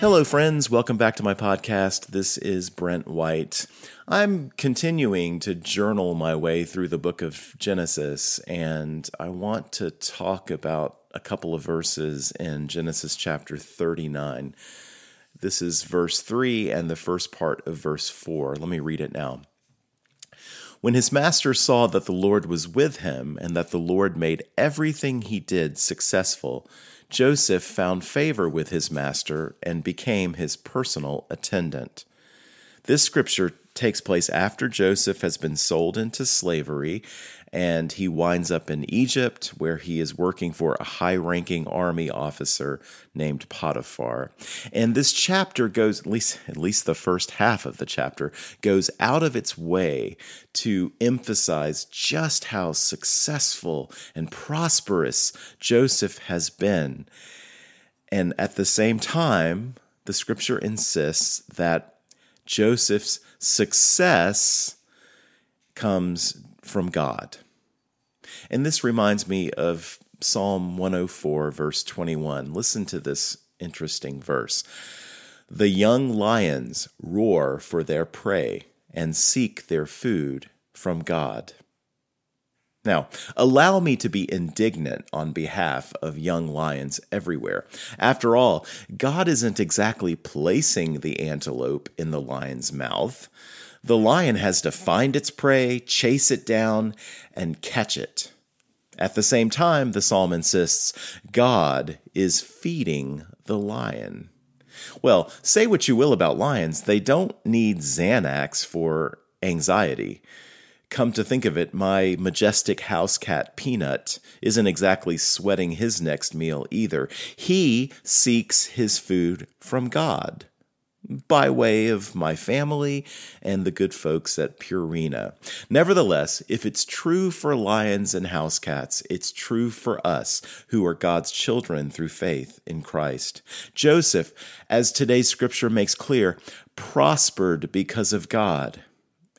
Hello, friends. Welcome back to my podcast. This is Brent White. I'm continuing to journal my way through the book of Genesis, and I want to talk about a couple of verses in Genesis chapter 39. This is verse 3 and the first part of verse 4. Let me read it now. When his master saw that the Lord was with him and that the Lord made everything he did successful, Joseph found favor with his master and became his personal attendant. This scripture takes place after Joseph has been sold into slavery and he winds up in Egypt where he is working for a high ranking army officer named Potiphar. And this chapter goes at least at least the first half of the chapter goes out of its way to emphasize just how successful and prosperous Joseph has been. And at the same time, the scripture insists that Joseph's success comes from God. And this reminds me of Psalm 104, verse 21. Listen to this interesting verse. The young lions roar for their prey and seek their food from God. Now, allow me to be indignant on behalf of young lions everywhere. After all, God isn't exactly placing the antelope in the lion's mouth. The lion has to find its prey, chase it down, and catch it. At the same time, the psalm insists God is feeding the lion. Well, say what you will about lions, they don't need Xanax for anxiety. Come to think of it, my majestic house cat Peanut isn't exactly sweating his next meal either. He seeks his food from God by way of my family and the good folks at Purina. Nevertheless, if it's true for lions and house cats, it's true for us who are God's children through faith in Christ. Joseph, as today's scripture makes clear, prospered because of God.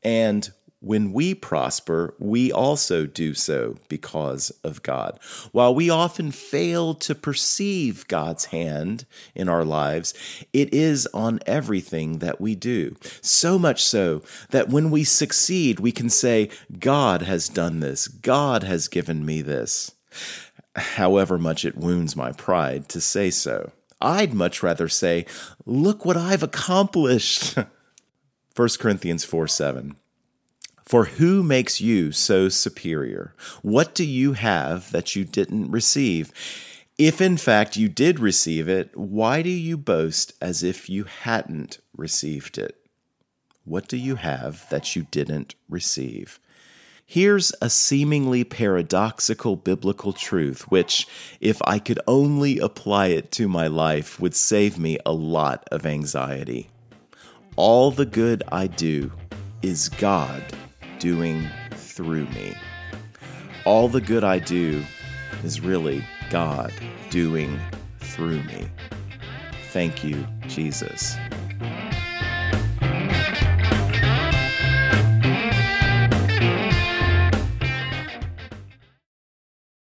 And when we prosper, we also do so because of God. While we often fail to perceive God's hand in our lives, it is on everything that we do. So much so that when we succeed, we can say, God has done this, God has given me this. However much it wounds my pride to say so. I'd much rather say, Look what I've accomplished. 1 Corinthians 4 7. For who makes you so superior? What do you have that you didn't receive? If in fact you did receive it, why do you boast as if you hadn't received it? What do you have that you didn't receive? Here's a seemingly paradoxical biblical truth, which, if I could only apply it to my life, would save me a lot of anxiety. All the good I do is God doing through me. All the good I do is really God doing through me. Thank you, Jesus.